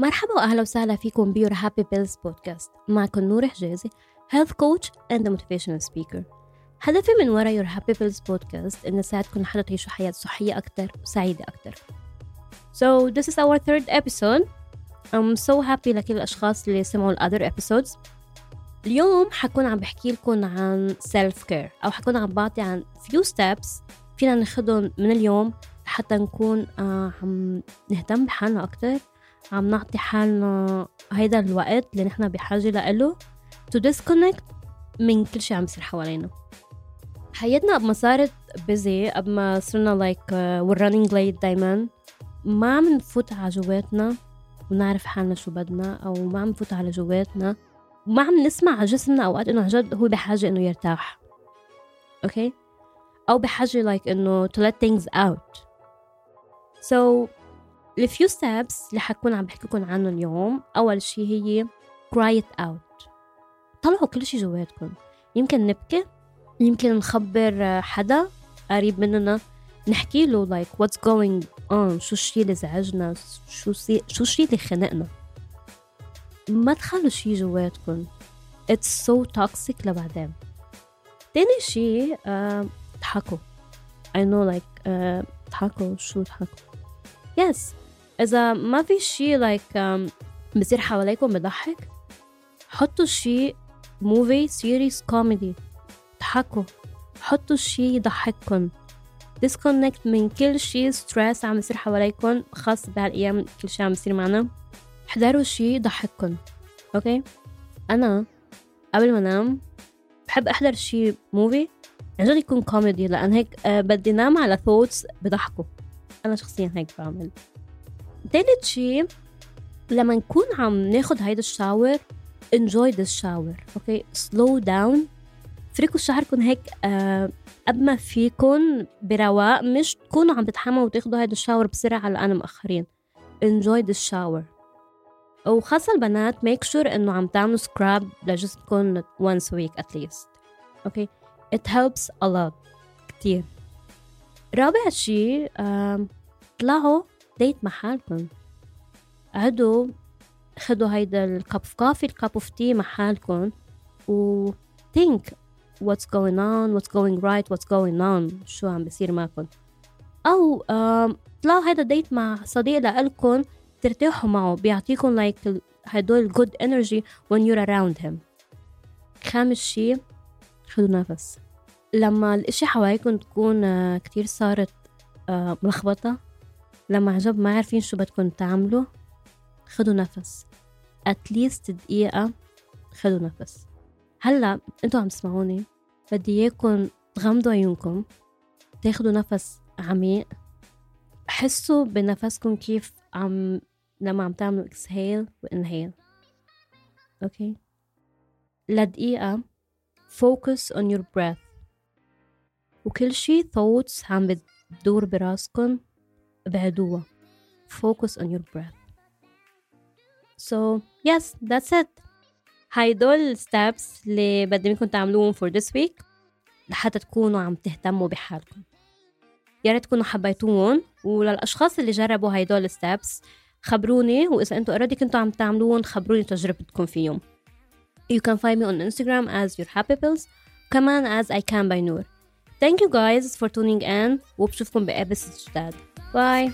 مرحبا واهلا وسهلا فيكم ب your happy pills podcast. معكم نور حجازي health coach and motivational speaker هدفي من ورا your happy pills podcast إن اساعدكم لحتى تعيشوا حياة صحية أكثر وسعيده أكثر So this is our third episode. I'm so happy لكل الأشخاص اللي سمعوا ال other episodes. اليوم حكون عم بحكي لكم عن self care أو حكون عم بعطي عن few steps فينا ناخدهم من اليوم حتى نكون آه عم نهتم بحالنا أكتر. عم نعطي حالنا هيدا الوقت اللي نحن بحاجة لإله to disconnect من كل شيء عم يصير حوالينا. حياتنا قبل ما صارت بيزي قبل ما صرنا we're running late دايما ما عم نفوت على جواتنا ونعرف حالنا شو بدنا أو ما عم نفوت على جواتنا. وما عم نسمع على جسمنا أوقات إنه عن جد هو بحاجة إنه يرتاح. okay أو بحاجة like إنه to let things out. So ال few steps اللي حكون عم بحكي لكم عنه اليوم أول شي هي cry it out. طلعوا كل شي جواتكم يمكن نبكي يمكن نخبر حدا قريب مننا نحكي له like what's going on شو الشي اللي زعجنا شو سي... شو الشي اللي خنقنا. ما تخلوا شي جواتكم it's so toxic لبعدين. تاني شي uh, ضحكوا I know like uh, ضحكوا شو ضحكوا yes. إذا ما في شي like um, بصير حواليكم بضحك حطوا شي movie series comedy ضحكوا حطوا شي يضحككم. disconnect من كل شي stress عم يصير حواليكم خاص بهالايام كل شي عم يصير معنا. احضروا شي يضحككم. okay أنا قبل ما انام بحب أحضر شي movie عن جد يكون كوميدي لأن هيك أه بدي نام على thoughts بضحكوا. أنا شخصيا هيك بعمل. تالت شي لما نكون عم ناخد هيدا ال shower enjoy this shower okay slow down. فريكوا شعركم هيك آه قد ما فيكم برواق مش تكونوا عم تتحموا وتاخدوا هيدا ال shower بسرعة لأنا مأخرين. Enjoy this shower. وخاصة البنات make sure إنه عم تعملوا scrub لجسمكم once a week at least okay it helps a lot كتير. رابع شي آه طلعوا date مع حالكم قعدوا خدوا هيدا ال cup of coffee ال cup of tea مع حالكم و think what's going on what's going right what's going on شو عم بيصير معكم. أو طلعوا هيدا ديت مع صديق لإلكن ترتاحوا معه. بيعطيكم like هدول good energy when you're around him. خامس شي خدوا نفس. لما الإشي حواليكم تكون كتير صارت ملخبطة لما عجب ما عارفين شو بدكم تعملوا خدوا نفس. Least دقيقة خدوا نفس. هلا أنتوا عم تسمعوني بدي إياكم تغمضوا عيونكم تاخدوا نفس عميق. حسوا بنفسكم كيف عم لما عم تعملوا exhale و inhale أوكي لدقيقة focus on your breath. وكل شي thoughts عم بتدور براسكم ابعدوها focus on your breath. So yes that's it. هيدول ال steps اللي بدي منكم تعملوهم for this week لحتى تكونوا عم تهتموا بحالكم. يا ريت تكونوا حبيتوهم وللأشخاص اللي جربوا هيدول ال steps خبروني وإذا أنتم already كنتوا عم تعملوهم خبروني تجربتكم فيهم. You can find me on Instagram as your happy pills كمان as I can by Noor. Thank you guys for tuning in وبشوفكم ب eps جداد. Bye.